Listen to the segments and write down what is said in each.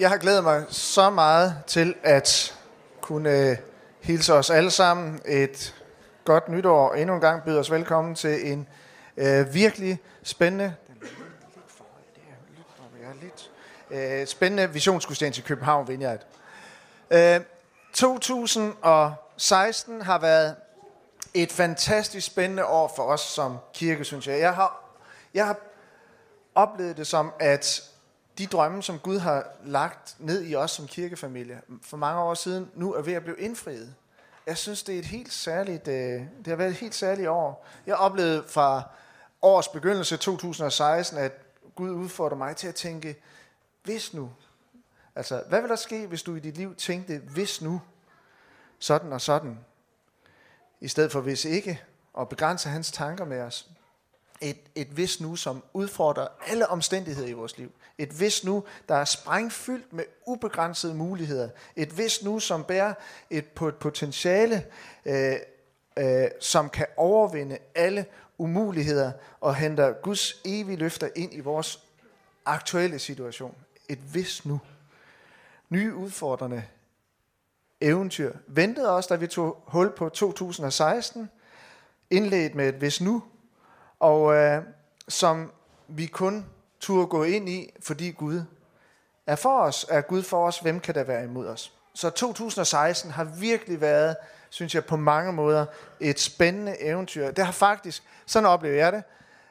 jeg har glædet mig så meget til at kunne øh, hilse os alle sammen et godt nytår, og endnu en gang byde os velkommen til en øh, virkelig spændende, øh, spændende visionsgudstjeneste i København Vineyard. Øh, 2016 har været et fantastisk spændende år for os som kirke, synes jeg. Jeg har, jeg har oplevet det som, at de drømme, som Gud har lagt ned i os som kirkefamilie for mange år siden, nu er ved at blive indfriet. Jeg synes, det er et helt særligt, øh, det har været et helt særligt år. Jeg oplevede fra års begyndelse 2016, at Gud udfordrer mig til at tænke, hvis nu, altså hvad vil der ske, hvis du i dit liv tænkte, hvis nu, sådan og sådan, i stedet for hvis ikke, og begrænse hans tanker med os. Et, et hvis nu, som udfordrer alle omstændigheder i vores liv. Et hvis nu, der er sprængfyldt med ubegrænsede muligheder. Et hvis nu, som bærer et, på et potentiale, øh, øh, som kan overvinde alle umuligheder og henter Guds evige løfter ind i vores aktuelle situation. Et hvis nu. Nye udfordrende eventyr ventede os, da vi tog hul på 2016, indledt med et hvis nu, og øh, som vi kun turde gå ind i, fordi Gud er for os. Er Gud for os, hvem kan der være imod os? Så 2016 har virkelig været, synes jeg på mange måder, et spændende eventyr. Det har faktisk, sådan oplever jeg det,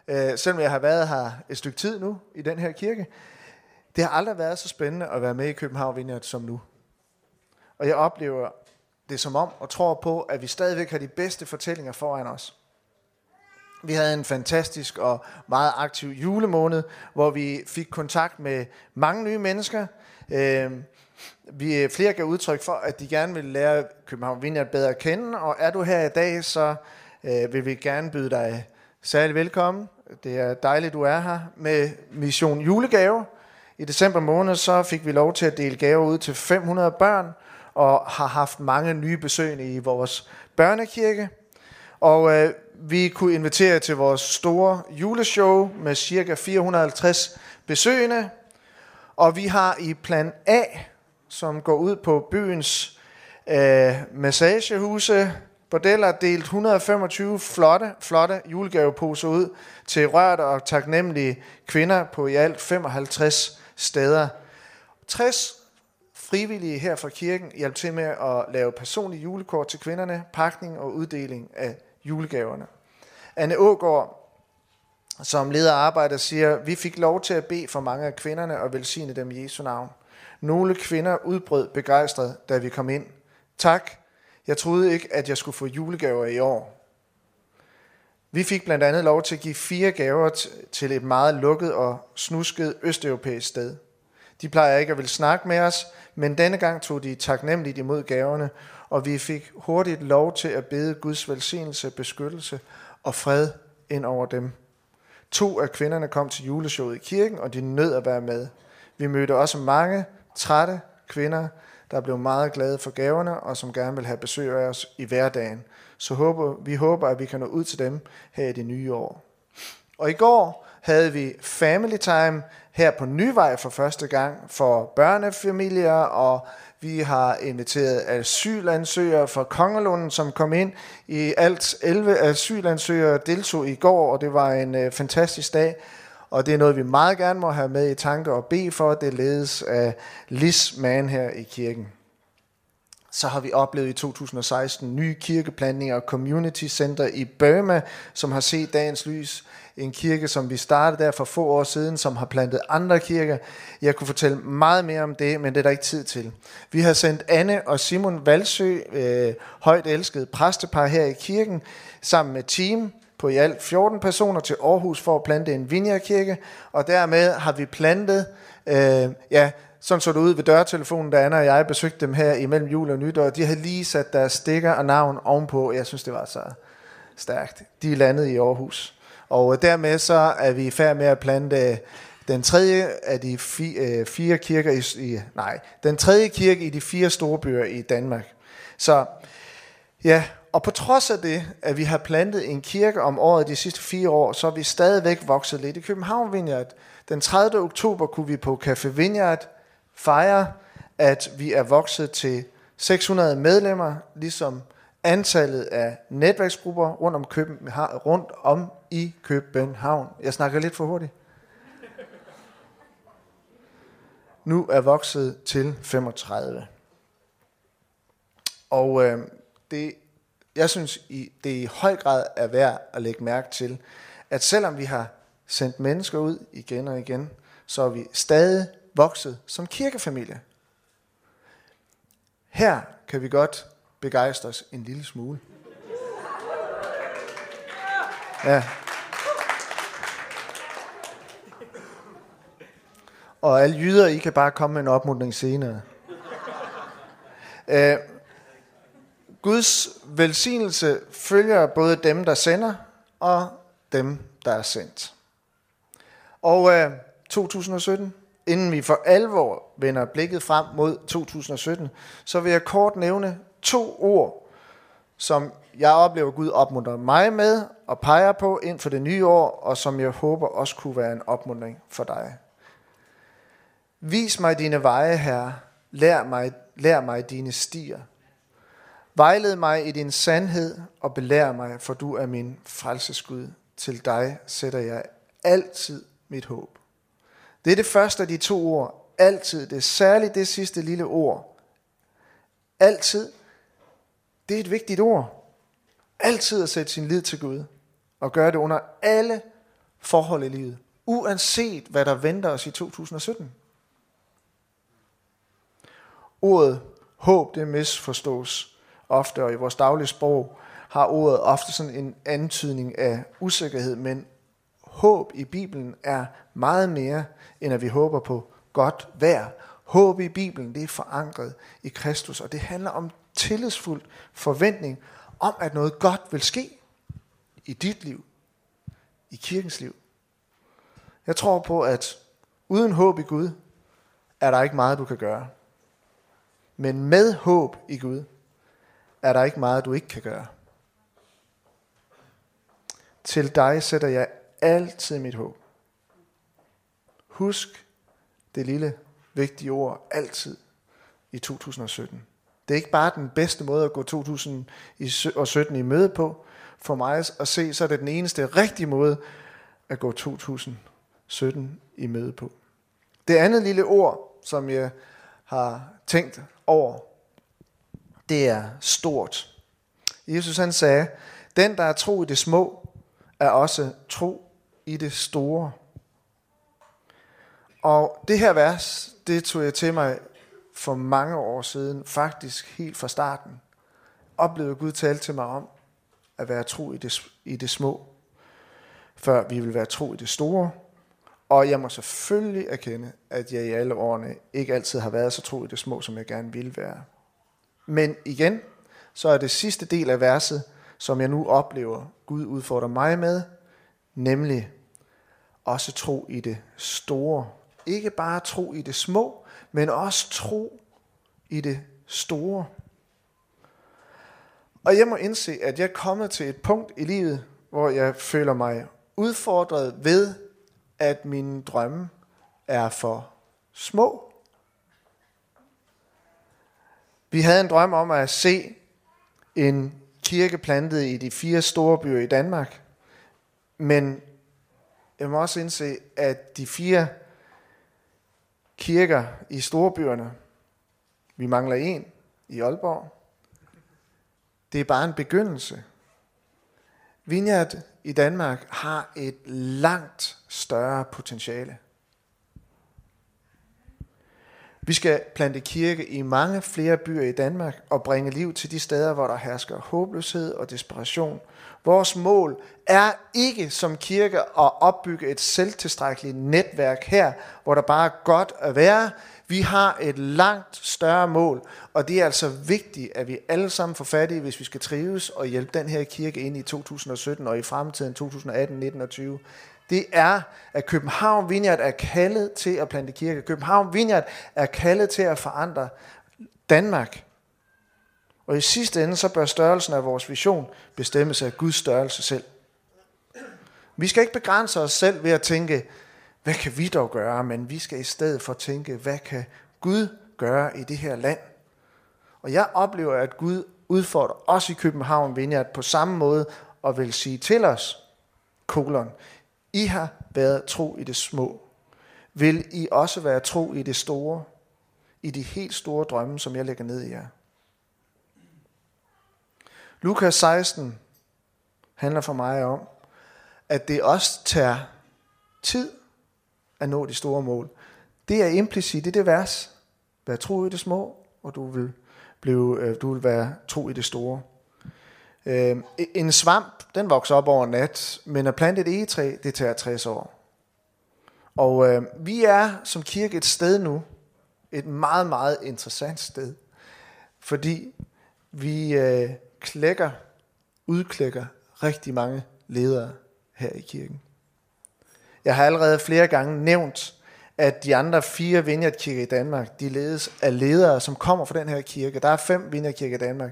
øh, selvom jeg har været her et stykke tid nu i den her kirke, det har aldrig været så spændende at være med i København Vineyard som nu. Og jeg oplever det som om, og tror på, at vi stadigvæk har de bedste fortællinger foran os. Vi havde en fantastisk og meget aktiv julemåned, hvor vi fik kontakt med mange nye mennesker. Øhm, øh, vi flere gav udtryk for, at de gerne vil lære København Vineyard bedre at kende, og er du her i dag, så øh, vil vi gerne byde dig særlig velkommen. Det er dejligt, du er her med Mission Julegave. I december måned så fik vi lov til at dele gaver ud til 500 børn, og har haft mange nye besøgende i vores børnekirke. Og øh, vi kunne invitere til vores store juleshow med cirka 450 besøgende. Og vi har i plan A, som går ud på byens øh, massagehuse, bordeller, delt 125 flotte, flotte julegaveposer ud til rørte og taknemmelige kvinder på i alt 55 steder. 60 frivillige her fra kirken hjalp til med at lave personlige julekort til kvinderne, pakning og uddeling af julegaverne. Anne Ågaard, som leder arbejdet, siger, vi fik lov til at bede for mange af kvinderne og velsigne dem i Jesu navn. Nogle kvinder udbrød begejstret, da vi kom ind. Tak, jeg troede ikke, at jeg skulle få julegaver i år. Vi fik blandt andet lov til at give fire gaver til et meget lukket og snusket østeuropæisk sted. De plejer ikke at vil snakke med os, men denne gang tog de taknemmeligt imod gaverne, og vi fik hurtigt lov til at bede Guds velsignelse, beskyttelse og fred ind over dem. To af kvinderne kom til juleshowet i kirken, og de nød at være med. Vi mødte også mange trætte kvinder, der blev meget glade for gaverne, og som gerne vil have besøg af os i hverdagen. Så håber, vi håber, at vi kan nå ud til dem her i det nye år. Og i går havde vi family time her på Nyvej for første gang for børnefamilier, og vi har inviteret asylansøgere fra Kongelunden, som kom ind. I alt 11 asylansøgere deltog i går, og det var en øh, fantastisk dag. Og det er noget, vi meget gerne må have med i tanke og bede for. Det ledes af Lis Mann her i kirken. Så har vi oplevet i 2016 nye kirkeplantninger og community center i Burma, som har set dagens lys en kirke, som vi startede der for få år siden, som har plantet andre kirker. Jeg kunne fortælle meget mere om det, men det er der ikke tid til. Vi har sendt Anne og Simon Valsø, øh, højt elskede præstepar her i kirken, sammen med team på i alt 14 personer til Aarhus for at plante en vinjerkirke, og dermed har vi plantet, øh, ja, sådan så det ud ved dørtelefonen, da Anna og jeg besøgte dem her imellem jul og nytår. De havde lige sat deres stikker og navn ovenpå. Jeg synes, det var så stærkt. De er landet i Aarhus. Og øh, dermed så er vi i færd med at plante øh, den tredje af de fire, øh, fire kirker i, i, nej, den tredje kirke i de fire store byer i Danmark. Så ja, og på trods af det, at vi har plantet en kirke om året de sidste fire år, så er vi stadigvæk vokset lidt i København Vineyard. Den 30. oktober kunne vi på Café Vineyard fejre, at vi er vokset til 600 medlemmer, ligesom antallet af netværksgrupper rundt om, København, rundt om i København. Jeg snakker lidt for hurtigt. Nu er vokset til 35. Og øh, det, jeg synes, i, det i høj grad er værd at lægge mærke til, at selvom vi har sendt mennesker ud igen og igen, så er vi stadig vokset som kirkefamilie. Her kan vi godt begejstre os en lille smule. Ja. Og alle jyder, I kan bare komme med en opmuntring senere. Uh, Guds velsignelse følger både dem, der sender, og dem, der er sendt. Og uh, 2017, inden vi for alvor vender blikket frem mod 2017, så vil jeg kort nævne to ord, som jeg oplever Gud opmuntrer mig med og peger på ind for det nye år, og som jeg håber også kunne være en opmuntring for dig. Vis mig dine veje, Herre. Lær mig, lær mig dine stier. Vejled mig i din sandhed og belær mig, for du er min frelsesgud. Til dig sætter jeg altid mit håb. Det er det første af de to ord. Altid. Det er særligt det sidste lille ord. Altid. Det er et vigtigt ord. Altid at sætte sin lid til Gud. Og gøre det under alle forhold i livet. Uanset hvad der venter os i 2017. Ordet håb, det misforstås ofte, og i vores daglige sprog har ordet ofte sådan en antydning af usikkerhed, men håb i Bibelen er meget mere, end at vi håber på godt vejr. Håb i Bibelen, det er forankret i Kristus, og det handler om tillidsfuld forventning om, at noget godt vil ske i dit liv, i kirkens liv. Jeg tror på, at uden håb i Gud, er der ikke meget, du kan gøre. Men med håb i Gud, er der ikke meget, du ikke kan gøre. Til dig sætter jeg altid mit håb. Husk det lille vigtige ord altid i 2017. Det er ikke bare den bedste måde at gå 2017 i møde på. For mig at se, så er det den eneste rigtige måde at gå 2017 i møde på. Det andet lille ord, som jeg har tænkt over, det er stort. Jesus han sagde, den der er tro i det små, er også tro i det store. Og det her vers, det tog jeg til mig for mange år siden, faktisk helt fra starten. Oplevede Gud tale til mig om at være tro i det, i det små, før vi vil være tro i det store. Og jeg må selvfølgelig erkende, at jeg i alle årene ikke altid har været så tro i det små, som jeg gerne ville være. Men igen, så er det sidste del af verset, som jeg nu oplever, Gud udfordrer mig med, nemlig også tro i det store. Ikke bare tro i det små, men også tro i det store. Og jeg må indse, at jeg er kommet til et punkt i livet, hvor jeg føler mig udfordret ved, at mine drømme er for små. Vi havde en drøm om at se en kirke plantet i de fire store byer i Danmark. Men jeg må også indse, at de fire kirker i storbyerne, vi mangler en i Aalborg, det er bare en begyndelse. Vineyard i Danmark har et langt større potentiale. Vi skal plante kirke i mange flere byer i Danmark og bringe liv til de steder, hvor der hersker håbløshed og desperation. Vores mål er ikke som kirke at opbygge et selvtilstrækkeligt netværk her, hvor der bare er godt at være. Vi har et langt større mål, og det er altså vigtigt, at vi alle sammen får fat i, hvis vi skal trives og hjælpe den her kirke ind i 2017 og i fremtiden 2018, 19 og 20 det er, at København Vineyard er kaldet til at plante kirke. København Vineyard er kaldet til at forandre Danmark. Og i sidste ende, så bør størrelsen af vores vision bestemmes af Guds størrelse selv. Vi skal ikke begrænse os selv ved at tænke, hvad kan vi dog gøre, men vi skal i stedet for tænke, hvad kan Gud gøre i det her land. Og jeg oplever, at Gud udfordrer os i København Vineyard på samme måde og vil sige til os, kolon, i har været tro i det små. Vil I også være tro i det store? I de helt store drømme, som jeg lægger ned i jer? Lukas 16 handler for mig om, at det også tager tid at nå de store mål. Det er implicit i det vers. Vær tro i det små, og du vil, blive, øh, du vil være tro i det store. Øh, en svamp, den vokser op over nat, men at plante et egetræ, det tager 60 år. Og øh, vi er som kirke et sted nu, et meget, meget interessant sted, fordi vi øh, klækker, udklækker rigtig mange ledere her i kirken. Jeg har allerede flere gange nævnt, at de andre fire vineyardkirker i Danmark, de ledes af ledere, som kommer fra den her kirke. Der er fem vineyardkirker i Danmark,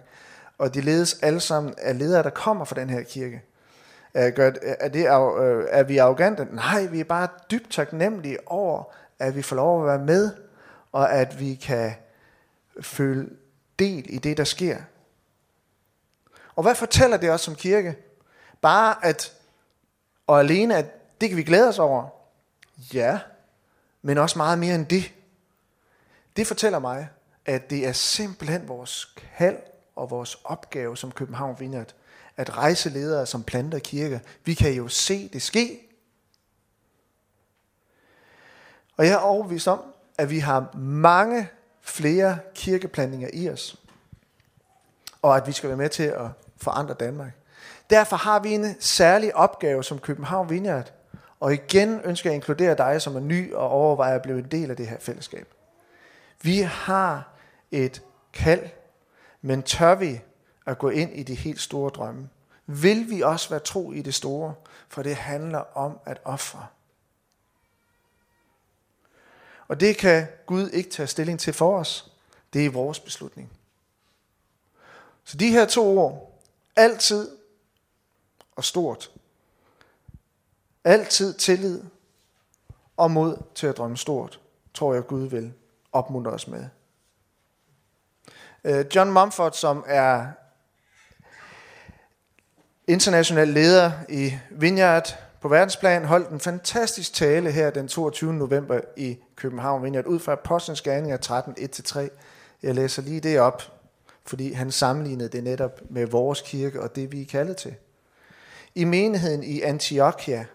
og de ledes alle sammen af ledere, der kommer fra den her kirke. Er, det, øh, er vi arrogante? Nej, vi er bare dybt taknemmelige over, at vi får lov at være med, og at vi kan føle del i det, der sker. Og hvad fortæller det os som kirke? Bare at, og alene at det kan vi glæde os over. Ja, men også meget mere end det. Det fortæller mig, at det er simpelthen vores kald og vores opgave som København Vineyard, at rejse ledere som planter kirke. Vi kan jo se det ske. Og jeg er overbevist om, at vi har mange flere kirkeplantinger i os, og at vi skal være med til at forandre Danmark. Derfor har vi en særlig opgave som København Vineyard, og igen ønsker jeg at inkludere dig, som er ny og overvejer at blive en del af det her fællesskab. Vi har et kald, men tør vi at gå ind i de helt store drømme? Vil vi også være tro i det store? For det handler om at ofre. Og det kan Gud ikke tage stilling til for os. Det er vores beslutning. Så de her to ord, altid og stort, Altid tillid og mod til at drømme stort, tror jeg Gud vil opmuntre os med. Øh, John Mumford, som er international leder i Vineyard på verdensplan, holdt en fantastisk tale her den 22. november i København Vineyard, ud fra Apostlenes Gerninger 13, 1-3. Jeg læser lige det op, fordi han sammenlignede det netop med vores kirke og det, vi er kaldet til. I menigheden i Antiochia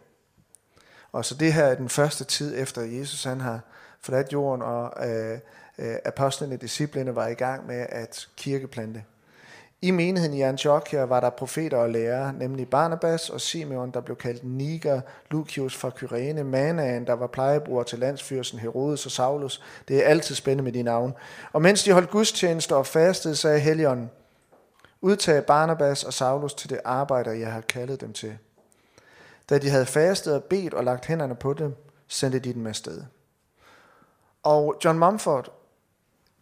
og så det her er den første tid efter Jesus han har forladt jorden, og øh, øh, apostlene, disciplene var i gang med at kirkeplante. I menigheden i Antiochia var der profeter og lærere, nemlig Barnabas og Simeon, der blev kaldt Niger, Lucius fra Kyrene, Manaen, der var plejebror til landsfyrsten Herodes og Saulus. Det er altid spændende med de navne. Og mens de holdt gudstjenester og fastede, sagde Helion, udtag Barnabas og Saulus til det arbejde, jeg har kaldet dem til. Da de havde fastet og bedt og lagt hænderne på dem, sendte de dem afsted. Og John Mumford,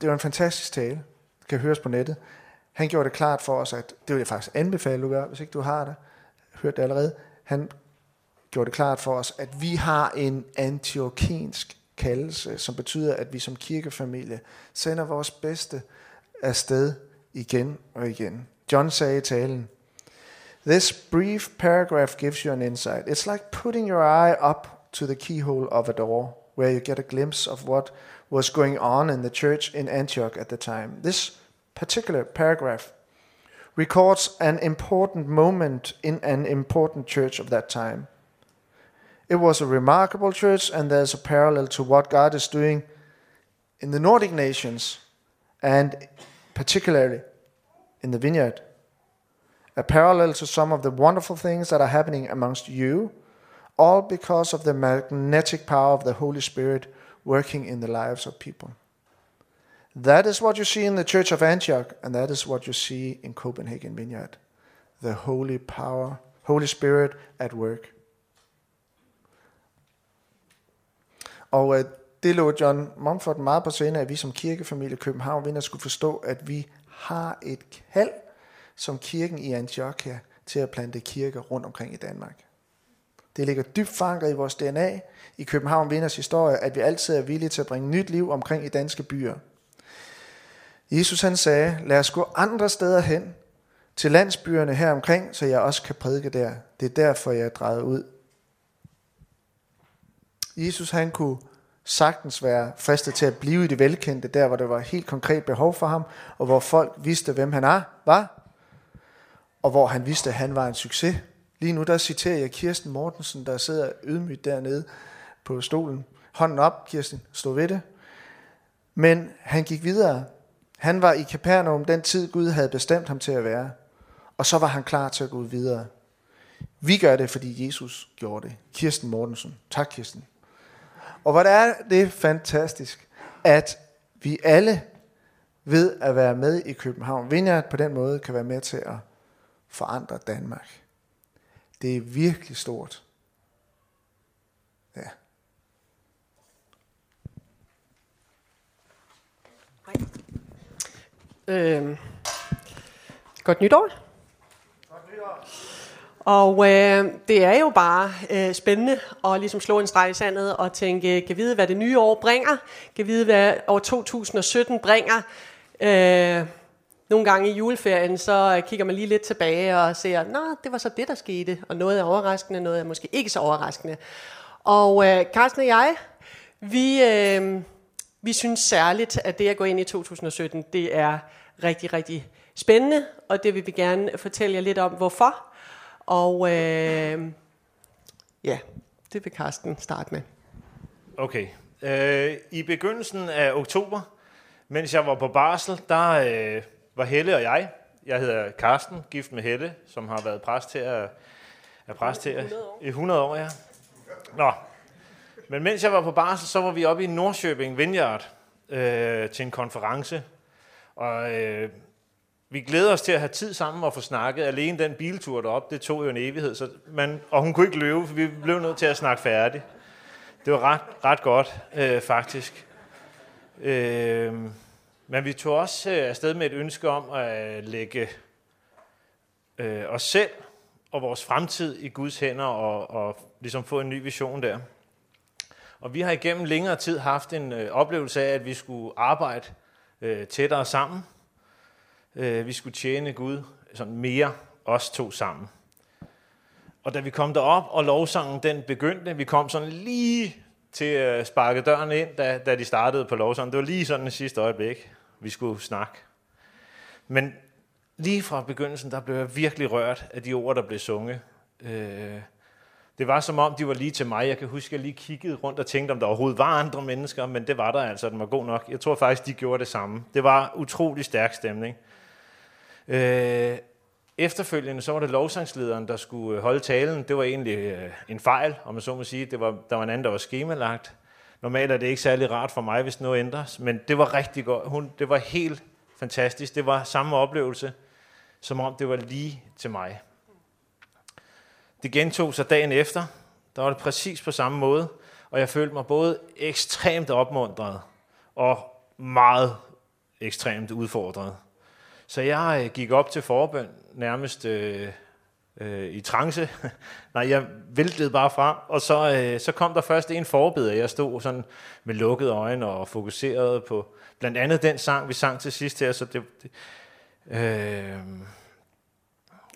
det var en fantastisk tale, det kan høres på nettet. Han gjorde det klart for os, at det vil jeg faktisk anbefale, du gør, hvis ikke du har det. Hørt det allerede. Han gjorde det klart for os, at vi har en antiokensk kaldelse, som betyder, at vi som kirkefamilie sender vores bedste afsted igen og igen. John sagde i talen, This brief paragraph gives you an insight. It's like putting your eye up to the keyhole of a door where you get a glimpse of what was going on in the church in Antioch at the time. This particular paragraph records an important moment in an important church of that time. It was a remarkable church, and there's a parallel to what God is doing in the Nordic nations and particularly in the vineyard a parallel to some of the wonderful things that are happening amongst you, all because of the magnetic power of the Holy Spirit working in the lives of people. That is what you see in the Church of Antioch, and that is what you see in Copenhagen Vineyard. The Holy Power, Holy Spirit at work. Og øh, det lå John Mumford meget på scenen, at vi som kirkefamilie København Vinder skulle forstå, at vi har et kald som kirken i Antiochia til at plante kirker rundt omkring i Danmark. Det ligger dybt forankret i vores DNA, i København Vinders historie, at vi altid er villige til at bringe nyt liv omkring i danske byer. Jesus han sagde, lad os gå andre steder hen, til landsbyerne her omkring, så jeg også kan prædike der. Det er derfor, jeg er drejet ud. Jesus han kunne sagtens være fristet til at blive i det velkendte, der hvor der var helt konkret behov for ham, og hvor folk vidste, hvem han er, var, og hvor han vidste, at han var en succes. Lige nu der citerer jeg Kirsten Mortensen, der sidder ydmygt dernede på stolen. Hånden op, Kirsten, stå ved det. Men han gik videre. Han var i Capernaum den tid, Gud havde bestemt ham til at være. Og så var han klar til at gå videre. Vi gør det, fordi Jesus gjorde det. Kirsten Mortensen. Tak, Kirsten. Og hvor er det fantastisk, at vi alle ved at være med i København Vineyard på den måde kan være med til at forandre Danmark. Det er virkelig stort. Ja. Øh, godt nytår. Og øh, det er jo bare øh, spændende at ligesom slå en streg i sandet og tænke, kan vide, hvad det nye år bringer, kan vide, hvad år 2017 bringer. Øh, nogle gange i juleferien, så øh, kigger man lige lidt tilbage og ser, nå, det var så det, der skete, og noget er overraskende, noget er måske ikke så overraskende. Og øh, Carsten og jeg, vi, øh, vi synes særligt, at det at gå ind i 2017, det er rigtig, rigtig spændende, og det vil vi gerne fortælle jer lidt om, hvorfor. Og øh, ja, det vil Carsten starte med. Okay. Øh, I begyndelsen af oktober, mens jeg var på barsel, der øh, var Helle og jeg, jeg hedder Carsten, gift med Helle, som har været præst at, er præst at, 100 år. i 100 år, ja. Nå, men mens jeg var på barsel, så var vi oppe i Nordsjøbing Vineyard øh, til en konference. Og øh, vi glæder os til at have tid sammen og få snakket. Alene den biltur derop, det tog jo en evighed. Så man, og hun kunne ikke løbe, for vi blev nødt til at snakke færdigt. Det var ret, ret godt, øh, faktisk. Øh, men vi tog også øh, afsted med et ønske om at lægge øh, os selv og vores fremtid i Guds hænder og, og ligesom få en ny vision der. Og vi har igennem længere tid haft en øh, oplevelse af, at vi skulle arbejde øh, tættere sammen. Øh, vi skulle tjene Gud sådan mere, os to sammen. Og da vi kom derop, og lovsangen den begyndte, vi kom sådan lige til at sparke døren ind, da, da de startede på lovsangen. Det var lige sådan det sidste øjeblik, vi skulle snakke. Men lige fra begyndelsen, der blev jeg virkelig rørt af de ord, der blev sunget. Øh, det var som om, de var lige til mig. Jeg kan huske, at jeg lige kiggede rundt og tænkte, om der overhovedet var andre mennesker, men det var der altså, den var god nok. Jeg tror faktisk, de gjorde det samme. Det var utrolig stærk stemning. Øh, efterfølgende så var det lovsangslederen, der skulle holde talen. Det var egentlig øh, en fejl, om man så må sige. Det var, der var en anden, der var skemalagt. Normalt er det ikke særlig rart for mig, hvis noget ændres, men det var rigtig godt. Hun, det var helt fantastisk. Det var samme oplevelse, som om det var lige til mig. Det gentog sig dagen efter. Der var det præcis på samme måde, og jeg følte mig både ekstremt opmuntret og meget ekstremt udfordret. Så jeg øh, gik op til forbøn nærmest øh, øh, i trance. Nej, jeg væltede bare frem, og så, øh, så kom der først en forbeder. Jeg stod sådan med lukkede øjne og fokuserede på blandt andet den sang, vi sang til sidst her. Så det, det, øh,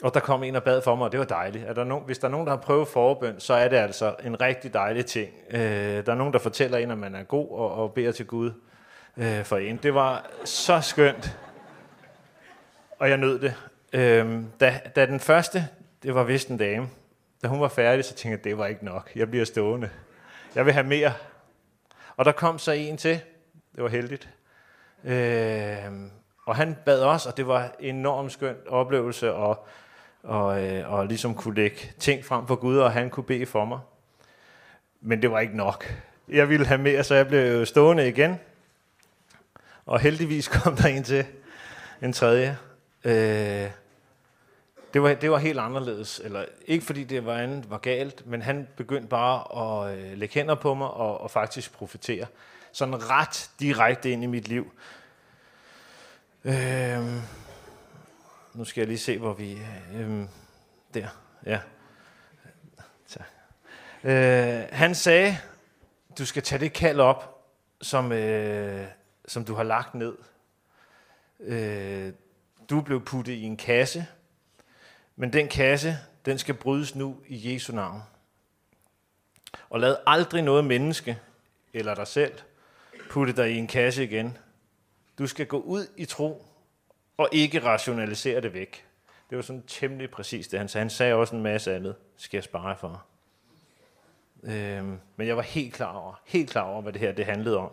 og der kom en og bad for mig, og det var dejligt. Er der nogen, hvis der er nogen, der har prøvet forbøn, så er det altså en rigtig dejlig ting. Øh, der er nogen, der fortæller en, at man er god og, og beder til Gud øh, for en. Det var så skønt, og jeg nød det. Øh, da, da den første, det var vist en dame, da hun var færdig, så tænkte jeg, det var ikke nok. Jeg bliver stående. Jeg vil have mere. Og der kom så en til. Det var heldigt. Øh, og han bad os, og det var en enormt skøn oplevelse, og og, øh, og ligesom kunne lægge ting frem for Gud, og han kunne bede for mig. Men det var ikke nok. Jeg ville have mere, så jeg blev stående igen. Og heldigvis kom der en til, en tredje. Øh, det, var, det var helt anderledes. Eller, ikke fordi det var, andet var galt, men han begyndte bare at øh, lægge hænder på mig og, og faktisk profetere. Sådan ret direkte ind i mit liv. Øh, nu skal jeg lige se, hvor vi... Øhm, der, ja. Så. Øh, han sagde, du skal tage det kald op, som, øh, som du har lagt ned. Øh, du blev puttet i en kasse, men den kasse, den skal brydes nu i Jesu navn. Og lad aldrig noget menneske, eller dig selv, putte dig i en kasse igen. Du skal gå ud i tro, og ikke rationalisere det væk. Det var sådan temmelig præcis det, han sagde. Han sagde også en masse andet, skal jeg spare for. Øhm, men jeg var helt klar over, helt klar over, hvad det her det handlede om.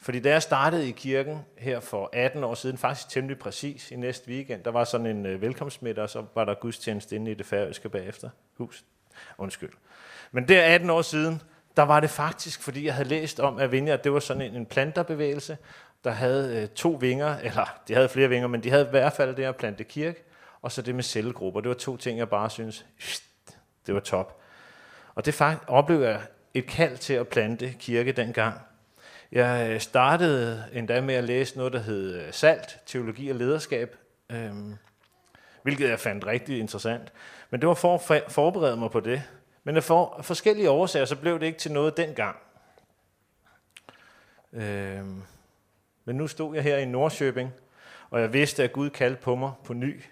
Fordi da jeg startede i kirken her for 18 år siden, faktisk temmelig præcis i næste weekend, der var sådan en øh, velkomstmiddag, og så var der gudstjeneste inde i det færøske bagefter hus. Undskyld. Men der 18 år siden, der var det faktisk, fordi jeg havde læst om, at Vineyard, det var sådan en, en planterbevægelse, der havde øh, to vinger, eller de havde flere vinger, men de havde i hvert fald det at plante kirke, og så det med cellegrupper. Det var to ting, jeg bare synes, det var top. Og det faktisk oplevede jeg et kald til at plante kirke dengang. Jeg øh, startede endda med at læse noget, der hed øh, Salt, Teologi og Lederskab, øhm, hvilket jeg fandt rigtig interessant. Men det var for at forberede mig på det. Men af for, forskellige årsager, så blev det ikke til noget dengang. Øhm, men nu stod jeg her i Nordsjøbing, og jeg vidste, at Gud kaldte på mig på ny.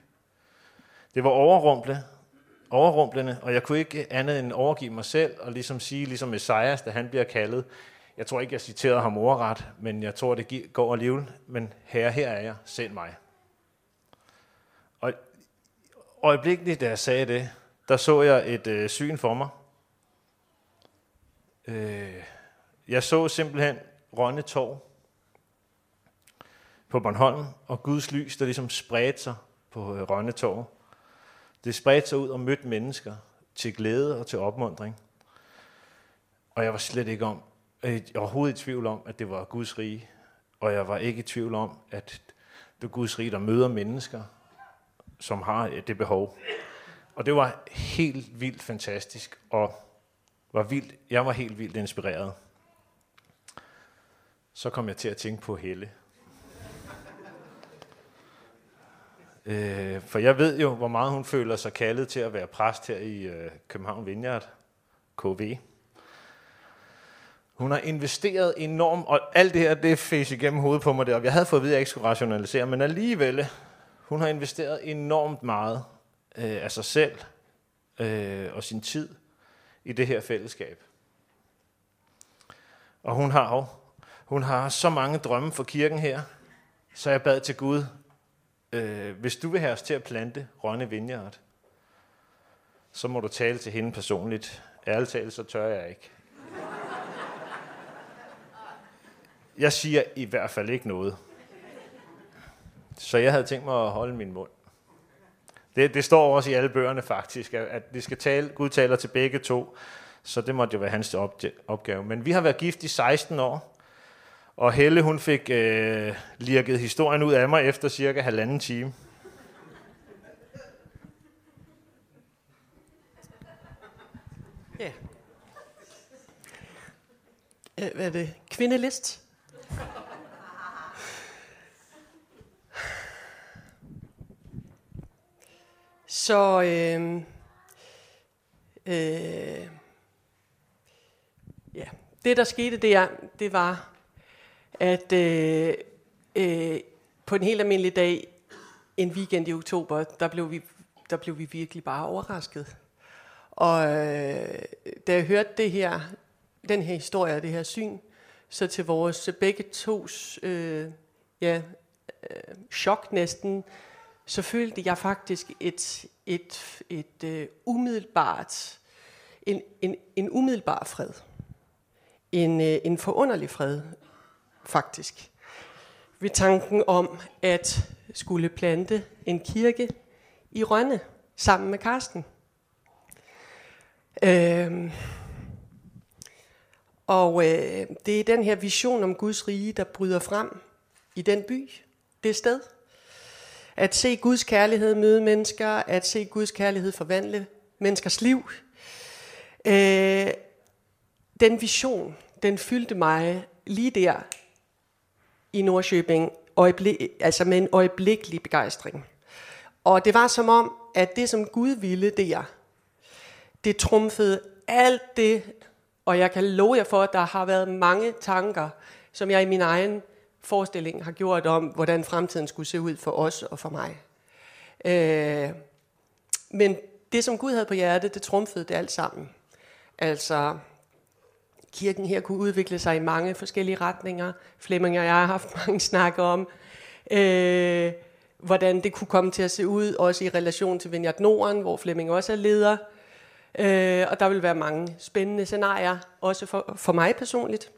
Det var overrumple, overrumplende, og jeg kunne ikke andet end overgive mig selv og ligesom sige, ligesom Messias, da han bliver kaldet, jeg tror ikke, jeg citerede ham ordret, men jeg tror, det går alligevel. Men herre, her er jeg. Send mig. Og øjeblikkeligt, da jeg sagde det, der så jeg et øh, syn for mig. Øh, jeg så simpelthen Rønne Torv på Bornholm, og Guds lys, der ligesom spredte sig på øh, Rønne Torv. Det spredte sig ud og mødte mennesker til glæde og til opmundring. Og jeg var slet ikke om, øh, overhovedet i tvivl om, at det var Guds rige. Og jeg var ikke i tvivl om, at det er Guds rige, der møder mennesker, som har øh, det behov. Og det var helt vildt fantastisk, og var vildt, jeg var helt vildt inspireret. Så kom jeg til at tænke på Helle. Øh, for jeg ved jo, hvor meget hun føler sig kaldet til at være præst her i øh, København Vineyard, KV. Hun har investeret enormt, og alt det her, det fæs igennem hovedet på mig deroppe. Jeg havde fået at vide, at jeg ikke skulle rationalisere, men alligevel, hun har investeret enormt meget øh, af sig selv øh, og sin tid i det her fællesskab. Og hun har jo, hun har så mange drømme for kirken her, så jeg bad til Gud, øh, hvis du vil have os til at plante Rønne Vineyard, så må du tale til hende personligt. Ærligt talt, så tør jeg ikke. Jeg siger i hvert fald ikke noget. Så jeg havde tænkt mig at holde min mund. Det, det står også i alle bøgerne faktisk, at vi skal tale, Gud taler til begge to, så det måtte jo være hans opgave. Men vi har været gift i 16 år, og Helle hun fik øh, lirket historien ud af mig efter cirka halvanden time. Ja. Hvad er det? Kvindelist? Så øh, øh, ja, det der skete der, det var, at øh, øh, på en helt almindelig dag, en weekend i oktober, der blev vi, der blev vi virkelig bare overrasket. Og øh, da jeg hørte det her, den her historie, det her syn, så til vores øh, begge tos øh, ja, øh, chok næsten, så følte jeg faktisk et, et, et et uh, umiddelbart, en, en, en umiddelbar fred. En, uh, en forunderlig fred, faktisk. Ved tanken om at skulle plante en kirke i Rønne sammen med Karsten. Øh, og øh, det er den her vision om Guds rige, der bryder frem i den by, det sted. At se Guds kærlighed møde mennesker, at se Guds kærlighed forvandle menneskers liv. Øh, den vision, den fyldte mig lige der i Nordsjøbing, øjeblik, altså med en øjeblikkelig begejstring. Og det var som om, at det som Gud ville der, det trumfede alt det, og jeg kan love jer for, at der har været mange tanker, som jeg i min egen forestilling har gjort om, hvordan fremtiden skulle se ud for os og for mig. Øh, men det, som Gud havde på hjertet, det trumfede det alt sammen. Altså, kirken her kunne udvikle sig i mange forskellige retninger. Flemming og jeg har haft mange snakker om, øh, hvordan det kunne komme til at se ud, også i relation til Vineyard Norden, hvor Flemming også er leder. Øh, og der vil være mange spændende scenarier, også for, for mig personligt.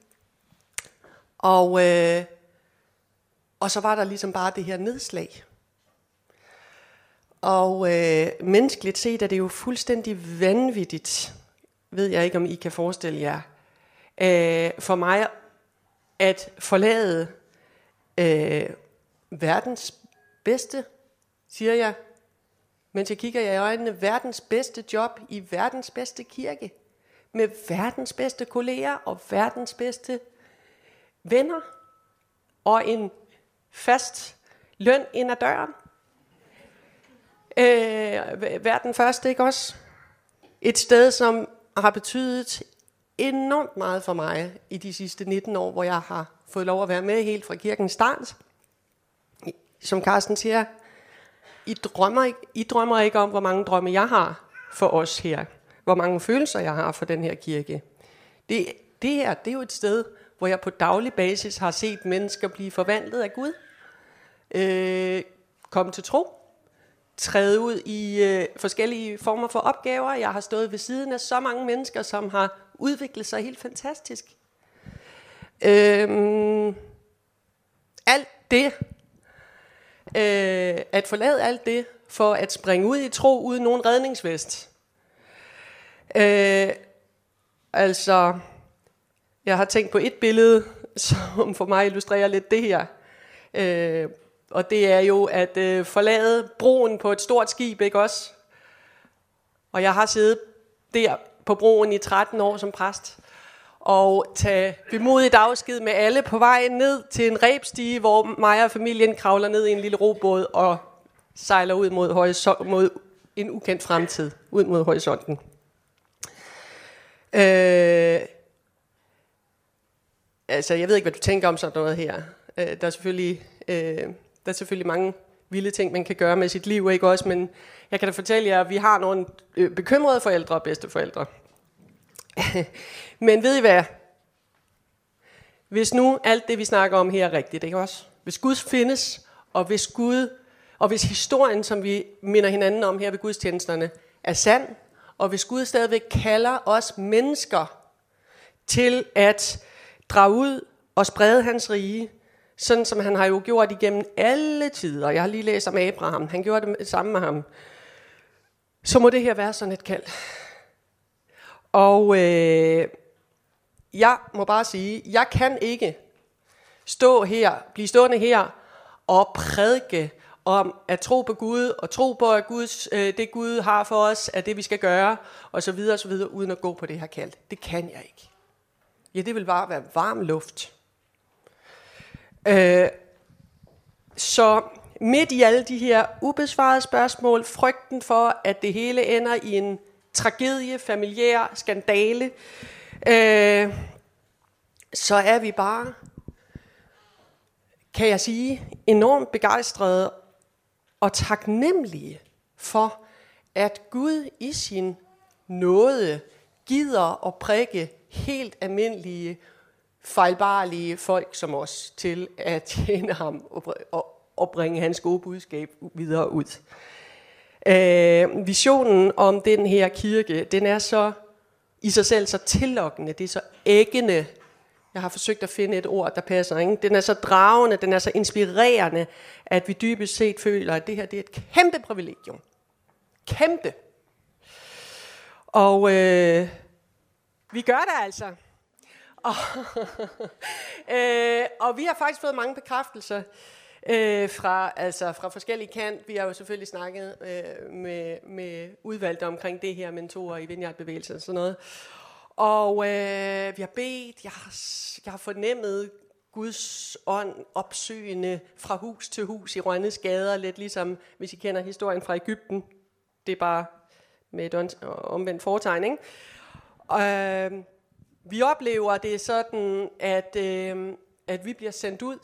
Og, øh, og så var der ligesom bare det her nedslag. Og øh, menneskeligt set er det jo fuldstændig vanvittigt, ved jeg ikke om I kan forestille jer, øh, for mig at forlade øh, verdens bedste, siger jeg, mens jeg kigger jer i øjnene, verdens bedste job i verdens bedste kirke, med verdens bedste kolleger og verdens bedste venner, og en fast løn ind ad døren. Øh, verden først, ikke også? Et sted, som har betydet enormt meget for mig i de sidste 19 år, hvor jeg har fået lov at være med helt fra kirkens start. Som Carsten siger, I drømmer, ikke, I drømmer ikke om, hvor mange drømme jeg har for os her. Hvor mange følelser jeg har for den her kirke. Det, det her, det er jo et sted, hvor jeg på daglig basis har set mennesker blive forvandlet af Gud. Øh, komme til tro. Træde ud i øh, forskellige former for opgaver. Jeg har stået ved siden af så mange mennesker, som har udviklet sig helt fantastisk. Øh, alt det, øh, at forlade alt det, for at springe ud i tro uden nogen redningsvest. Øh, altså, jeg har tænkt på et billede, som for mig illustrerer lidt det her. Øh, og det er jo at øh, forlade broen på et stort skib, ikke også? Og jeg har siddet der på broen i 13 år som præst, og tage bemodigt afsked med alle på vej ned til en rebstige, hvor mig og familien kravler ned i en lille robåd og sejler ud mod, horisont, mod en ukendt fremtid, ud mod horisonten. Øh, altså, jeg ved ikke, hvad du tænker om sådan noget her. Øh, der, er selvfølgelig, øh, der er selvfølgelig mange vilde ting, man kan gøre med sit liv, ikke også? Men jeg kan da fortælle jer, at vi har nogle øh, bekymrede forældre og bedsteforældre. Men ved I hvad? Hvis nu alt det, vi snakker om her er rigtigt, ikke også? Hvis Gud findes, og hvis Gud, og hvis historien, som vi minder hinanden om her ved gudstjenesterne, er sand, og hvis Gud stadigvæk kalder os mennesker til at drage ud og sprede hans rige, sådan som han har jo gjort igennem alle tider. Jeg har lige læst om Abraham, han gjorde det samme med ham. Så må det her være sådan et kald. Og øh, jeg må bare sige, jeg kan ikke stå her, blive stående her og prædike om at tro på Gud, og tro på, at Guds, øh, det Gud har for os, er det, vi skal gøre, og så videre, og så videre, uden at gå på det her kald. Det kan jeg ikke. Ja, det vil bare være varm luft. Øh, så midt i alle de her ubesvarede spørgsmål, frygten for, at det hele ender i en tragedie, familiær skandale, øh, så er vi bare, kan jeg sige, enormt begejstrede og taknemmelige for, at Gud i sin nåde gider at prikke helt almindelige, fejlbarlige folk som os til at tjene ham og, bringe hans gode budskab videre ud. Øh, visionen om den her kirke, den er så i sig selv så tillokkende, det er så æggende. Jeg har forsøgt at finde et ord, der passer. Ikke? Den er så dragende, den er så inspirerende, at vi dybest set føler, at det her det er et kæmpe privilegium. Kæmpe. Og øh, vi gør det altså. Og, øh, og vi har faktisk fået mange bekræftelser øh, fra, altså fra forskellige kant. Vi har jo selvfølgelig snakket øh, med, med udvalgte omkring det her, mentorer i Vineyard-bevægelsen og sådan noget. Og øh, vi har bedt, jeg har, jeg har fornemmet Guds ånd opsøgende fra hus til hus i Rønnes gader, lidt ligesom, hvis I kender historien fra Ægypten. Det er bare med et omvendt foretegn, ikke? Øh, vi oplever det sådan, at, øh, at vi bliver sendt ud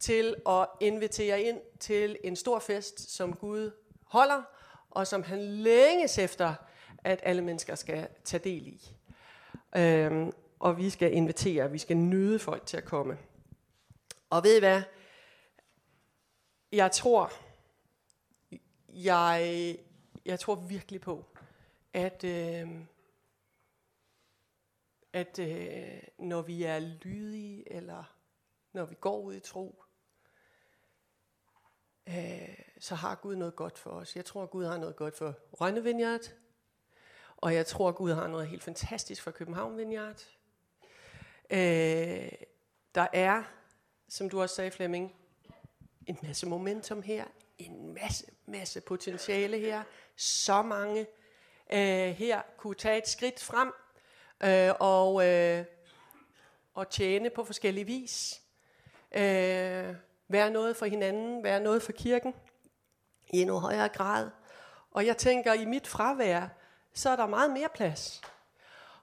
til at invitere ind til en stor fest, som Gud holder, og som han længes efter, at alle mennesker skal tage del i. Øhm, og vi skal invitere, vi skal nyde folk til at komme. Og ved I hvad? Jeg tror, jeg, jeg tror virkelig på, at, øhm, at øh, når vi er lydige, eller når vi går ud i tro, øh, så har Gud noget godt for os. Jeg tror, Gud har noget godt for Rønne Vineyard, og jeg tror, Gud har noget helt fantastisk for København Vineyard. Øh, der er, som du også sagde, Flemming, en masse momentum her, en masse, masse potentiale her, så mange øh, her kunne tage et skridt frem øh, og, øh, og tjene på forskellige vis. Øh, være noget for hinanden, være noget for kirken i endnu højere grad. Og jeg tænker, i mit fravær, så er der meget mere plads.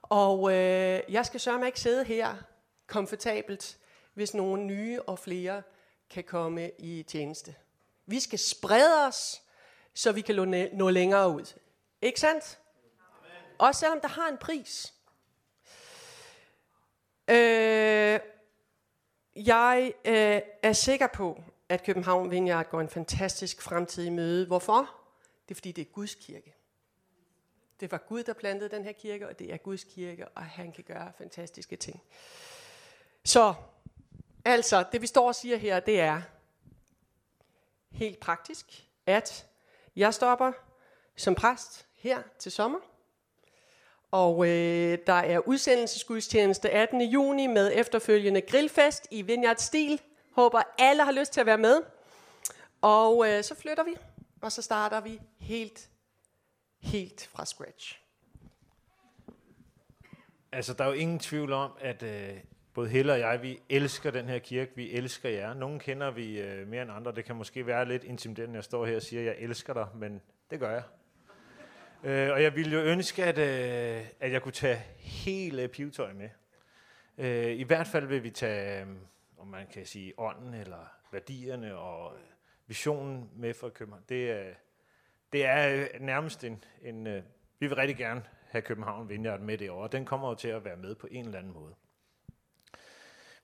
Og øh, jeg skal sørge mig ikke sidde her komfortabelt, hvis nogle nye og flere kan komme i tjeneste. Vi skal sprede os, så vi kan nå længere ud. Ikke sandt? Amen. Også selvom der har en pris. Øh, jeg øh, er sikker på, at København Vineyard går en fantastisk fremtid i møde. Hvorfor? Det er fordi, det er Guds kirke. Det var Gud, der plantede den her kirke, og det er Guds kirke, og han kan gøre fantastiske ting. Så, altså, det vi står og siger her, det er helt praktisk, at jeg stopper som præst her til sommer. Og øh, der er udsendelsesgudstjeneste 18. juni med efterfølgende grillfest i Vineyard Stil. Håber alle har lyst til at være med. Og øh, så flytter vi, og så starter vi helt, helt fra scratch. Altså, der er jo ingen tvivl om, at øh, både Helle og jeg, vi elsker den her kirke, vi elsker jer. Nogle kender vi øh, mere end andre. Det kan måske være lidt intimiderende, at jeg står her og siger, at jeg elsker dig, men det gør jeg. Øh, og jeg ville jo ønske, at, øh, at jeg kunne tage hele pivetøj med. Øh, I hvert fald vil vi tage, øh, om man kan sige, ånden eller værdierne og øh, visionen med for København. Det øh, det er øh, nærmest en, en øh, vi vil rigtig gerne have København Vineyard med det år, og den kommer jo til at være med på en eller anden måde.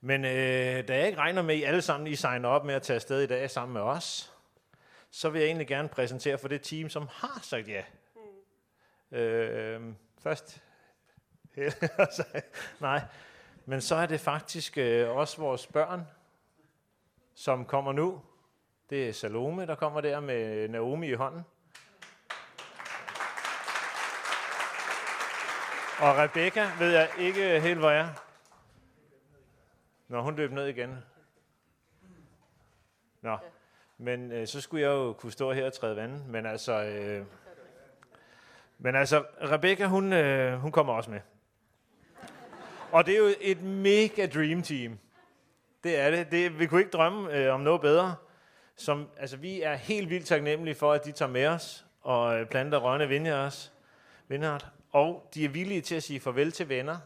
Men øh, da jeg ikke regner med, at I alle sammen I signer op med at tage afsted i dag sammen med os, så vil jeg egentlig gerne præsentere for det team, som har sagt ja. Øh, øhm, først Nej, men så er det faktisk øh, også vores børn, som kommer nu. Det er Salome, der kommer der med Naomi i hånden. Og Rebecca ved jeg ikke helt, hvor er. Når hun løb ned igen. Nå, men øh, så skulle jeg jo kunne stå her og træde vand. Men altså, øh, men altså Rebecca, hun, øh, hun kommer også med. Og det er jo et mega dream team. Det er det. det vi kunne ikke drømme øh, om noget bedre. Som, altså, vi er helt vildt taknemmelige for, at de tager med os og øh, planter Rønne Vineyards. Vineyard. Og de er villige til at sige farvel til venner,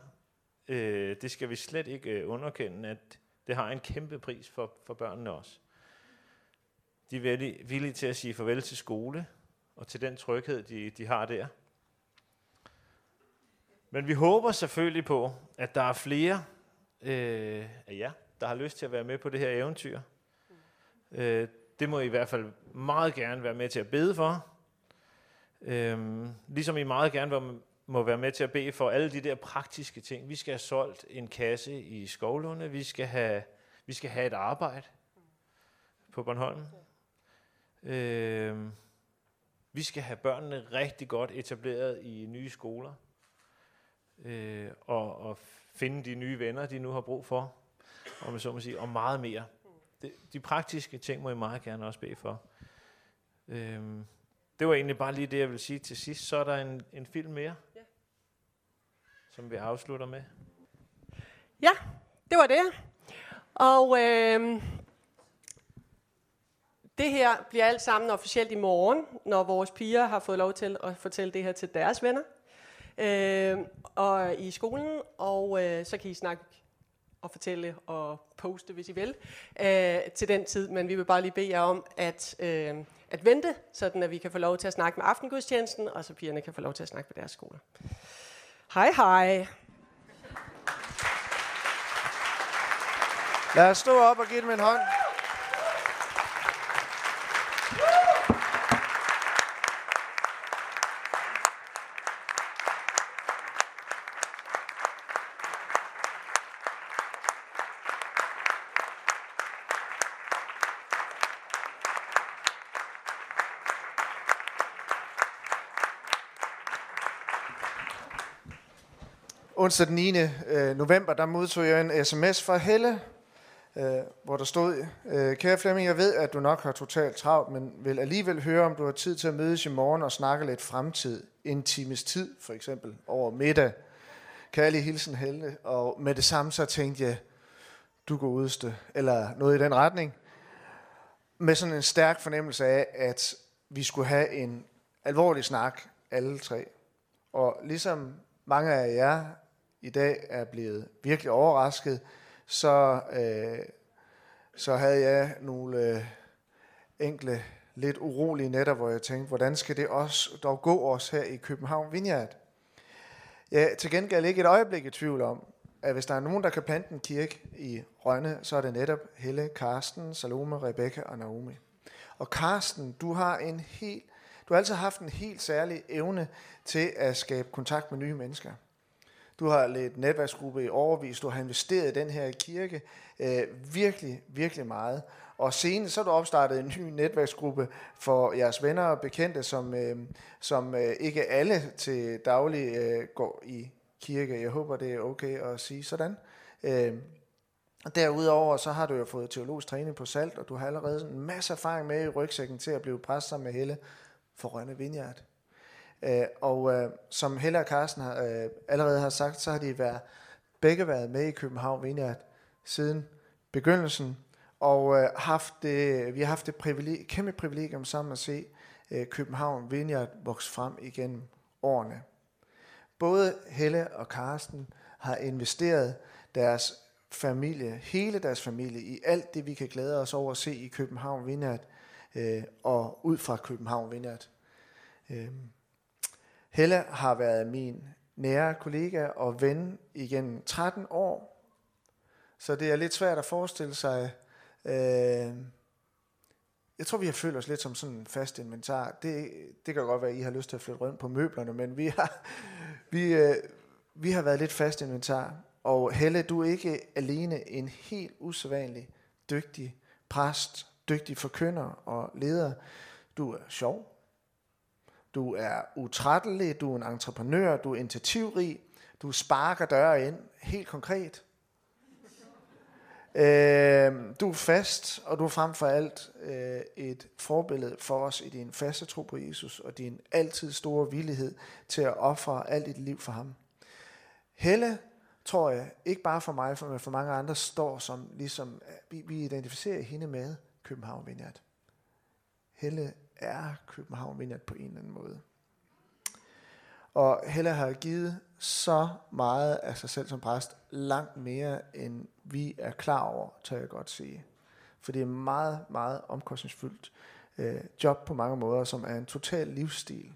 Øh, det skal vi slet ikke øh, underkende, at det har en kæmpe pris for, for børnene også. De er villige, villige til at sige farvel til skole, og til den tryghed, de, de har der. Men vi håber selvfølgelig på, at der er flere øh, af jer, der har lyst til at være med på det her eventyr. Øh, det må I i hvert fald meget gerne være med til at bede for. Øh, ligesom I meget gerne må være med til at bede for alle de der praktiske ting. Vi skal have solgt en kasse i Skovlunde, vi skal have, vi skal have et arbejde på Bornholm. Øh, vi skal have børnene rigtig godt etableret i nye skoler, øh, og, og finde de nye venner, de nu har brug for, og, med så må sige, og meget mere. De, de praktiske ting må I meget gerne også bede for. Øh, det var egentlig bare lige det, jeg vil sige til sidst. Så er der en, en film mere som vi afslutter med. Ja, det var det. Og øh, det her bliver alt sammen officielt i morgen, når vores piger har fået lov til at fortælle det her til deres venner øh, og i skolen, og øh, så kan I snakke og fortælle og poste, hvis I vil, øh, til den tid. Men vi vil bare lige bede jer om at, øh, at vente, sådan at vi kan få lov til at snakke med aftengudstjenesten, og så pigerne kan få lov til at snakke med deres skoler. Hej hej. Lad os stå op og give dem en hånd. Onsdag den 9. Øh, november, der modtog jeg en sms fra Helle, øh, hvor der stod, øh, Kære Flemming, jeg ved, at du nok har totalt travlt, men vil alligevel høre, om du har tid til at mødes i morgen og snakke lidt fremtid. En times tid, for eksempel, over middag. Kærlig hilsen, Helle. Og med det samme så tænkte jeg, du går udste, eller noget i den retning. Med sådan en stærk fornemmelse af, at vi skulle have en alvorlig snak, alle tre. Og ligesom mange af jer i dag er blevet virkelig overrasket, så, øh, så havde jeg nogle øh, enkle, lidt urolige nætter, hvor jeg tænkte, hvordan skal det også dog gå os her i København Vineyard? Jeg til gengæld ikke et øjeblik i tvivl om, at hvis der er nogen, der kan plante en kirke i Rønne, så er det netop Helle, Karsten, Salome, Rebecca og Naomi. Og Karsten, du har en helt, du har altid haft en helt særlig evne til at skabe kontakt med nye mennesker. Du har lidt netværksgruppe i overvis, du har investeret i den her kirke øh, virkelig, virkelig meget. Og senest så har du opstartet en ny netværksgruppe for jeres venner og bekendte, som, øh, som øh, ikke alle til daglig øh, går i kirke. Jeg håber, det er okay at sige sådan. Øh, og derudover så har du jo fået teologisk træning på salt, og du har allerede en masse erfaring med i rygsækken til at blive præst sammen med Helle for Rønne Vineyard. Øh, og øh, som Helle og Carsten har, øh, allerede har sagt, så har de været, begge været med i København Vineyard siden begyndelsen, og øh, haft det, vi har haft det privileg, kæmpe privilegium sammen at se øh, København Vineyard vokse frem igennem årene. Både Helle og Karsten har investeret deres familie, hele deres familie, i alt det, vi kan glæde os over at se i København Vineyard, øh, og ud fra København Vineyard. Øh, Helle har været min nære kollega og ven igennem 13 år, så det er lidt svært at forestille sig. Øh, jeg tror, vi har følt os lidt som sådan en fast inventar. Det, det kan godt være, at I har lyst til at flytte rundt på møblerne, men vi har, vi, øh, vi har været lidt fast inventar. Og Helle, du er ikke alene en helt usædvanlig dygtig præst, dygtig forkynder og leder. Du er sjov, du er utrættelig, du er en entreprenør, du er initiativrig, du sparker døre ind, helt konkret. Øh, du er fast, og du er frem for alt øh, et forbillede for os i din faste tro på Jesus, og din altid store villighed til at ofre alt dit liv for ham. Helle, tror jeg, ikke bare for mig, men for mange andre, står som, ligesom, vi, vi identificerer hende med København Vineyard. Helle er København Vineyard på en eller anden måde. Og Helle har givet så meget af sig selv som præst, langt mere end vi er klar over, tør jeg godt sige. For det er meget, meget omkostningsfyldt øh, job på mange måder, som er en total livsstil.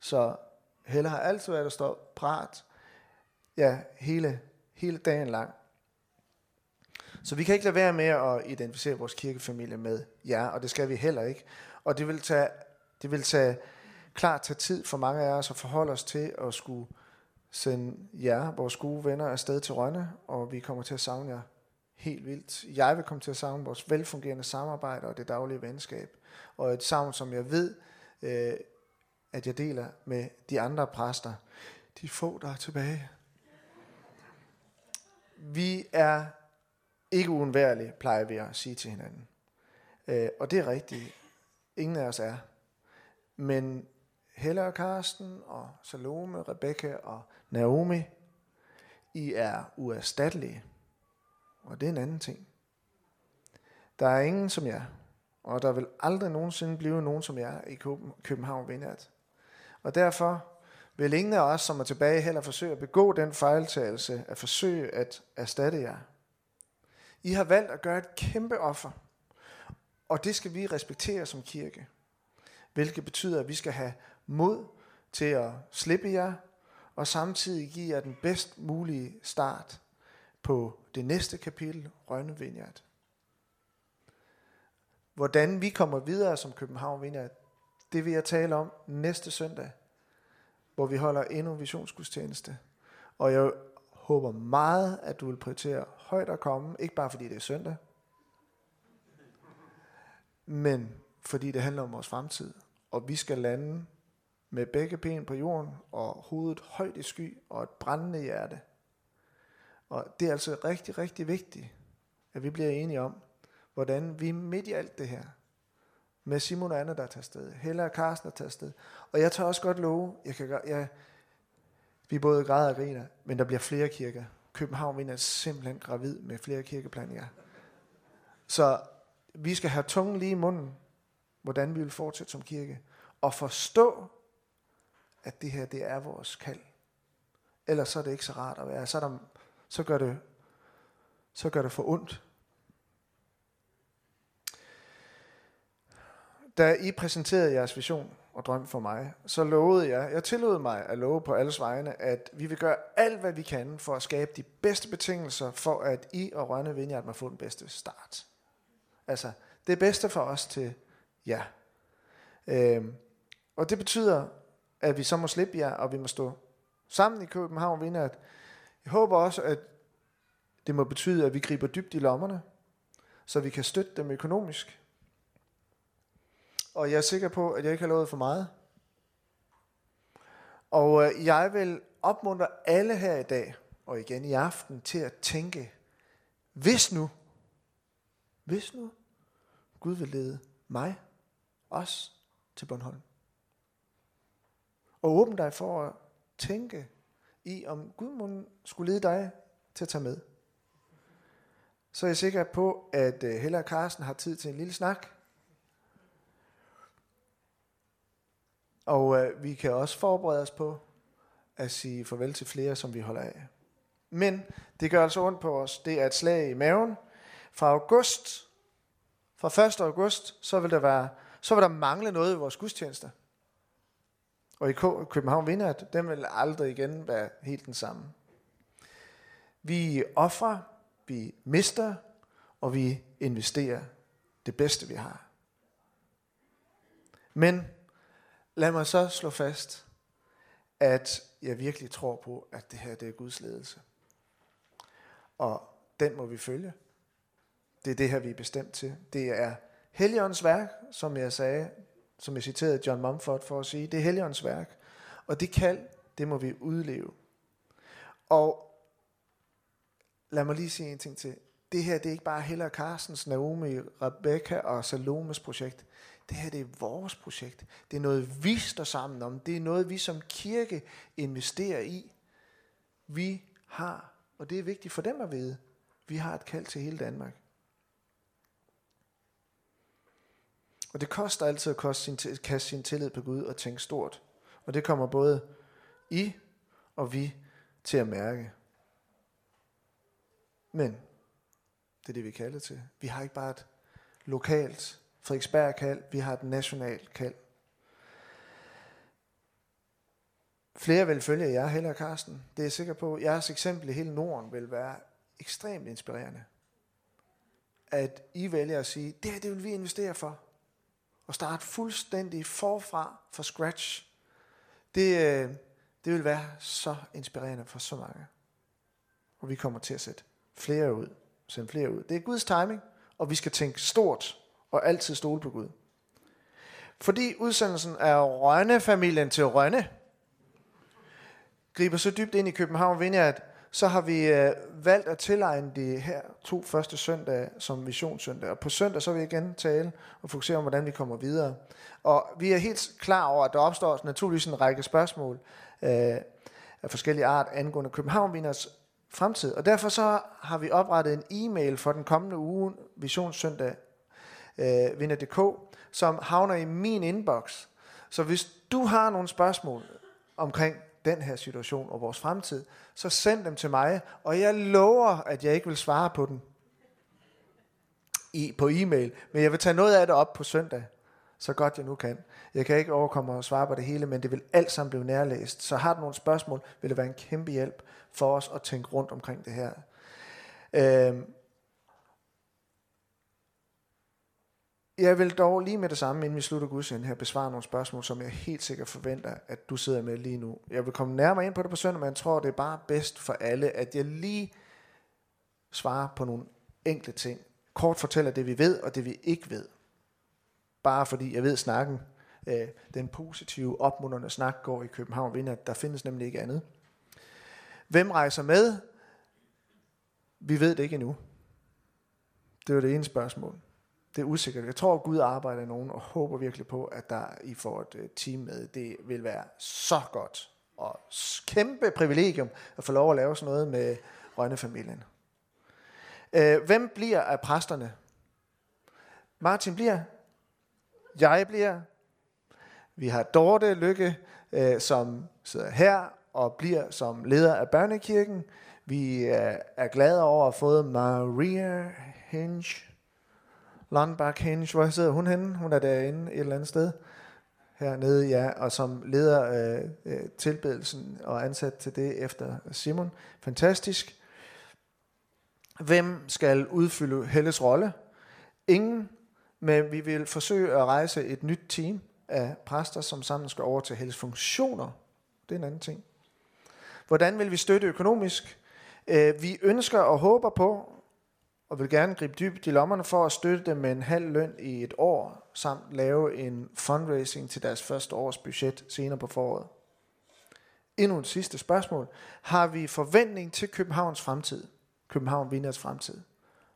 Så Helle har altid været der stå prat, ja, hele, hele dagen lang. Så vi kan ikke lade være med at identificere vores kirkefamilie med jer, og det skal vi heller ikke. Og det vil tage, det vil tage klart tage tid for mange af os at forholde os til at skulle sende jer, vores gode venner, afsted til Rønne, og vi kommer til at savne jer helt vildt. Jeg vil komme til at savne vores velfungerende samarbejde og det daglige venskab, og et savn, som jeg ved, øh, at jeg deler med de andre præster. De få, der er tilbage. Vi er ikke uundværlige, plejer vi at sige til hinanden. Øh, og det er rigtigt. Ingen af os er. Men Helle og Karsten og Salome, Rebecca og Naomi, I er uerstattelige. Og det er en anden ting. Der er ingen som jer, og der vil aldrig nogensinde blive nogen som jer i København Vineyard. Og derfor vil ingen af os, som er tilbage, heller forsøge at begå den fejltagelse at forsøge at erstatte jer. I har valgt at gøre et kæmpe offer, og det skal vi respektere som kirke. Hvilket betyder, at vi skal have mod til at slippe jer, og samtidig give jer den bedst mulige start på det næste kapitel, Rønne Vineyard. Hvordan vi kommer videre som København Vineyard, det vil jeg tale om næste søndag, hvor vi holder endnu visionsgudstjeneste. Og jeg håber meget, at du vil prioritere højt at komme, ikke bare fordi det er søndag, men fordi det handler om vores fremtid. Og vi skal lande med begge ben på jorden og hovedet højt i sky og et brændende hjerte. Og det er altså rigtig, rigtig vigtigt, at vi bliver enige om, hvordan vi midt i alt det her, med Simon og Anna, der tager sted, Hella og Carsten, der tager sted. Og jeg tør også godt love, jeg kan, jeg, vi både græder og griner, men der bliver flere kirker. København vinder simpelthen gravid med flere kirkeplaner. Så vi skal have tungen lige i munden, hvordan vi vil fortsætte som kirke. Og forstå, at det her, det er vores kald. Ellers så er det ikke så rart at være. Så, der, så, gør, det, så gør det for ondt. Da I præsenterede jeres vision og drøm for mig, så lovede jeg, jeg tillod mig at love på alles vegne, at vi vil gøre alt, hvad vi kan for at skabe de bedste betingelser for, at I og Rønne Vineyard må få den bedste start. Altså, det bedste for os til jer. Øhm, og det betyder, at vi så må slippe jer, og vi må stå sammen i København Vineyard. Jeg håber også, at det må betyde, at vi griber dybt i lommerne, så vi kan støtte dem økonomisk, og jeg er sikker på, at jeg ikke har lovet for meget. Og øh, jeg vil opmuntre alle her i dag, og igen i aften, til at tænke, hvis nu, hvis nu, Gud vil lede mig, os, til Bornholm. Og åbne dig for at tænke i, om Gud skulle lede dig til at tage med. Så er jeg sikker på, at øh, Hella og Karsten har tid til en lille snak, Og øh, vi kan også forberede os på at sige farvel til flere, som vi holder af. Men det gør altså ondt på os. Det er et slag i maven. Fra august, fra 1. august, så vil der, være, så vil der mangle noget i vores gudstjenester. Og i København vinder, at den vil aldrig igen være helt den samme. Vi offrer, vi mister, og vi investerer det bedste, vi har. Men Lad mig så slå fast, at jeg virkelig tror på, at det her det er Guds ledelse. Og den må vi følge. Det er det her, vi er bestemt til. Det er Helligåndens værk, som jeg sagde, som jeg citerede John Mumford for at sige. Det er Helligåndens værk. Og det kald, det må vi udleve. Og lad mig lige sige en ting til. Det her, det er ikke bare Heller Carstens, Naomi, Rebecca og Salomes projekt. Det her det er vores projekt. Det er noget, vi står sammen om. Det er noget, vi som kirke investerer i. Vi har, og det er vigtigt for dem at vide, vi har et kald til hele Danmark. Og det koster altid at koste sin, kaste sin tillid på Gud og tænke stort. Og det kommer både I og vi til at mærke. Men det er det, vi kalder til. Vi har ikke bare et lokalt Frederiksberg kald, vi har et nationalt kald. Flere vil følge jer, Heller Karsten. Det er jeg sikker på. Jeres eksempel i hele Norden vil være ekstremt inspirerende. At I vælger at sige, det her det vil vi investere for. Og starte fuldstændig forfra, fra scratch. Det, øh, det vil være så inspirerende for så mange. Og vi kommer til at sætte flere ud. Sende flere ud. Det er Guds timing, og vi skal tænke stort og altid stole på Gud. Fordi udsendelsen af Rønne-familien til Rønne griber så dybt ind i København Vineyard, så har vi øh, valgt at tilegne de her to første søndage som visionssøndag. Og på søndag så vil jeg igen tale og fokusere om, hvordan vi kommer videre. Og vi er helt klar over, at der opstår naturligvis en række spørgsmål øh, af forskellige art angående København fremtid. Og derfor så har vi oprettet en e-mail for den kommende uge, visionssøndag øh, vinder.dk, som havner i min inbox. Så hvis du har nogle spørgsmål omkring den her situation og vores fremtid, så send dem til mig, og jeg lover, at jeg ikke vil svare på dem i, på e-mail, men jeg vil tage noget af det op på søndag, så godt jeg nu kan. Jeg kan ikke overkomme at svare på det hele, men det vil alt sammen blive nærlæst. Så har du nogle spørgsmål, vil det være en kæmpe hjælp for os at tænke rundt omkring det her. Øh, Jeg vil dog lige med det samme, inden vi slutter gudstjenesten her, besvare nogle spørgsmål, som jeg helt sikkert forventer, at du sidder med lige nu. Jeg vil komme nærmere ind på det på søndag, men jeg tror, det er bare bedst for alle, at jeg lige svarer på nogle enkle ting. Kort fortæller det, vi ved, og det, vi ikke ved. Bare fordi jeg ved snakken, øh, den positive, opmunderende snak går i København, vinder, der findes nemlig ikke andet. Hvem rejser med? Vi ved det ikke endnu. Det var det ene spørgsmål det er usikkert. Jeg tror, at Gud arbejder i nogen, og håber virkelig på, at der I får et øh, team med. Det vil være så godt og kæmpe privilegium at få lov at lave sådan noget med Rønne-familien. Øh, hvem bliver af præsterne? Martin bliver. Jeg bliver. Vi har Dorte Lykke, øh, som sidder her og bliver som leder af børnekirken. Vi er glade over at have fået Maria Hinge Lundbach Hinge, hvor sidder hun henne? Hun er derinde et eller andet sted hernede, ja, og som leder øh, øh, tilbedelsen og ansat til det efter Simon. Fantastisk. Hvem skal udfylde Helles rolle? Ingen, men vi vil forsøge at rejse et nyt team af præster, som sammen skal over til Helles funktioner. Det er en anden ting. Hvordan vil vi støtte økonomisk? Øh, vi ønsker og håber på, og vil gerne gribe dybt i lommerne for at støtte dem med en halv løn i et år, samt lave en fundraising til deres første års budget senere på foråret. Endnu et sidste spørgsmål. Har vi forventning til Københavns fremtid? København Vinders fremtid?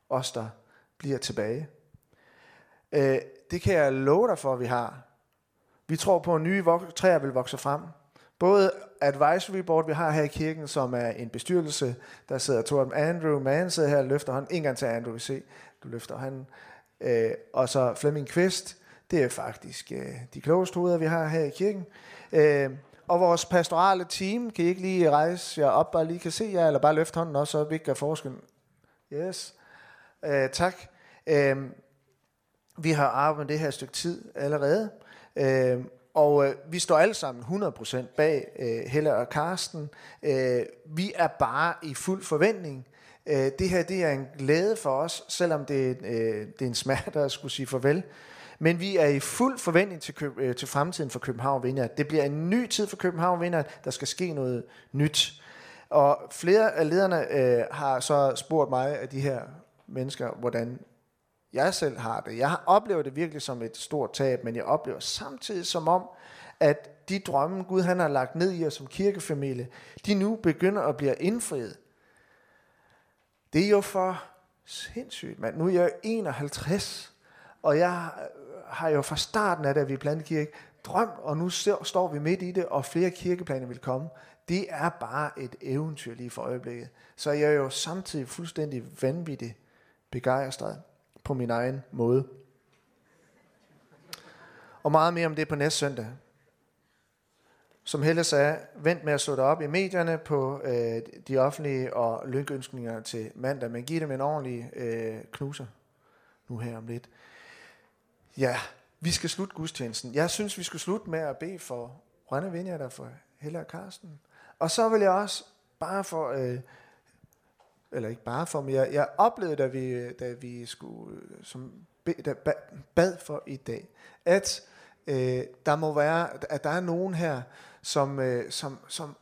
Os, der bliver tilbage. Øh, det kan jeg love dig for, at vi har. Vi tror på, at nye træer vil vokse frem. Både advisory board, vi har her i kirken, som er en bestyrelse, der sidder Torben. Andrew man sidder her og løfter hånden. En gang til Andrew, vi se, du løfter hånden. Øh, og så Flemming Kvist, det er faktisk øh, de klogeste hoveder, vi har her i kirken. Øh, og vores pastorale team, kan I ikke lige rejse jer op, bare lige kan se jer, eller bare løfte hånden også, så vi ikke gør forskellen. Yes. Øh, tak. Øh, vi har arbejdet med det her stykke tid allerede. Øh, og øh, vi står alle sammen 100% bag øh, Helle og Karsten. Øh, vi er bare i fuld forventning. Øh, det her det er en glæde for os, selvom det, øh, det er en smerte at skulle sige farvel. Men vi er i fuld forventning til, øh, til fremtiden for København Vinder. Det bliver en ny tid for København Vinder. Der skal ske noget nyt. Og flere af lederne øh, har så spurgt mig af de her mennesker, hvordan jeg selv har det. Jeg oplever det virkelig som et stort tab, men jeg oplever samtidig som om, at de drømme, Gud han har lagt ned i os som kirkefamilie, de nu begynder at blive indfriet. Det er jo for sindssygt, mand. Nu er jeg 51, og jeg har jo fra starten af, da vi plantede kirke, drømt, og nu står vi midt i det, og flere kirkeplaner vil komme. Det er bare et eventyr lige for øjeblikket. Så jeg er jo samtidig fuldstændig vanvittigt begejstret på min egen måde. Og meget mere om det på næste søndag. Som Helle sagde, vent med at slå dig op i medierne på øh, de offentlige og lykønskninger til mandag, men giv dem en ordentlig øh, knuser nu her om lidt. Ja, vi skal slutte gudstjenesten. Jeg synes, vi skal slutte med at bede for Rønne Vinja, der for Helle og Karsten. Og så vil jeg også bare for øh, eller ikke bare for, men jeg, jeg oplevede, da vi, da vi skulle, øh, som da, bad for i dag, at øh, der må være, at der er nogen her, som, øh, som, som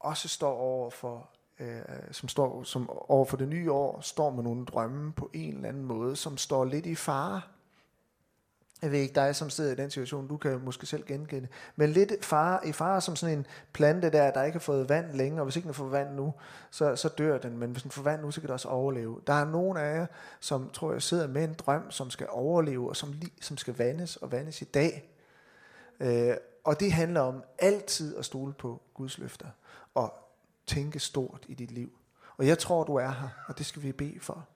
også står over for, øh, som står som over for det nye år, står med nogle drømme på en eller anden måde, som står lidt i fare. Jeg ved ikke dig, som sidder i den situation, du kan måske selv genkende. Men lidt fare, i fare som sådan en plante der, der ikke har fået vand længe, og hvis ikke den får vand nu, så, så dør den. Men hvis den får vand nu, så kan den også overleve. Der er nogen af jer, som tror jeg sidder med en drøm, som skal overleve, og som, som skal vandes og vandes i dag. Øh, og det handler om altid at stole på Guds løfter, og tænke stort i dit liv. Og jeg tror, du er her, og det skal vi bede for.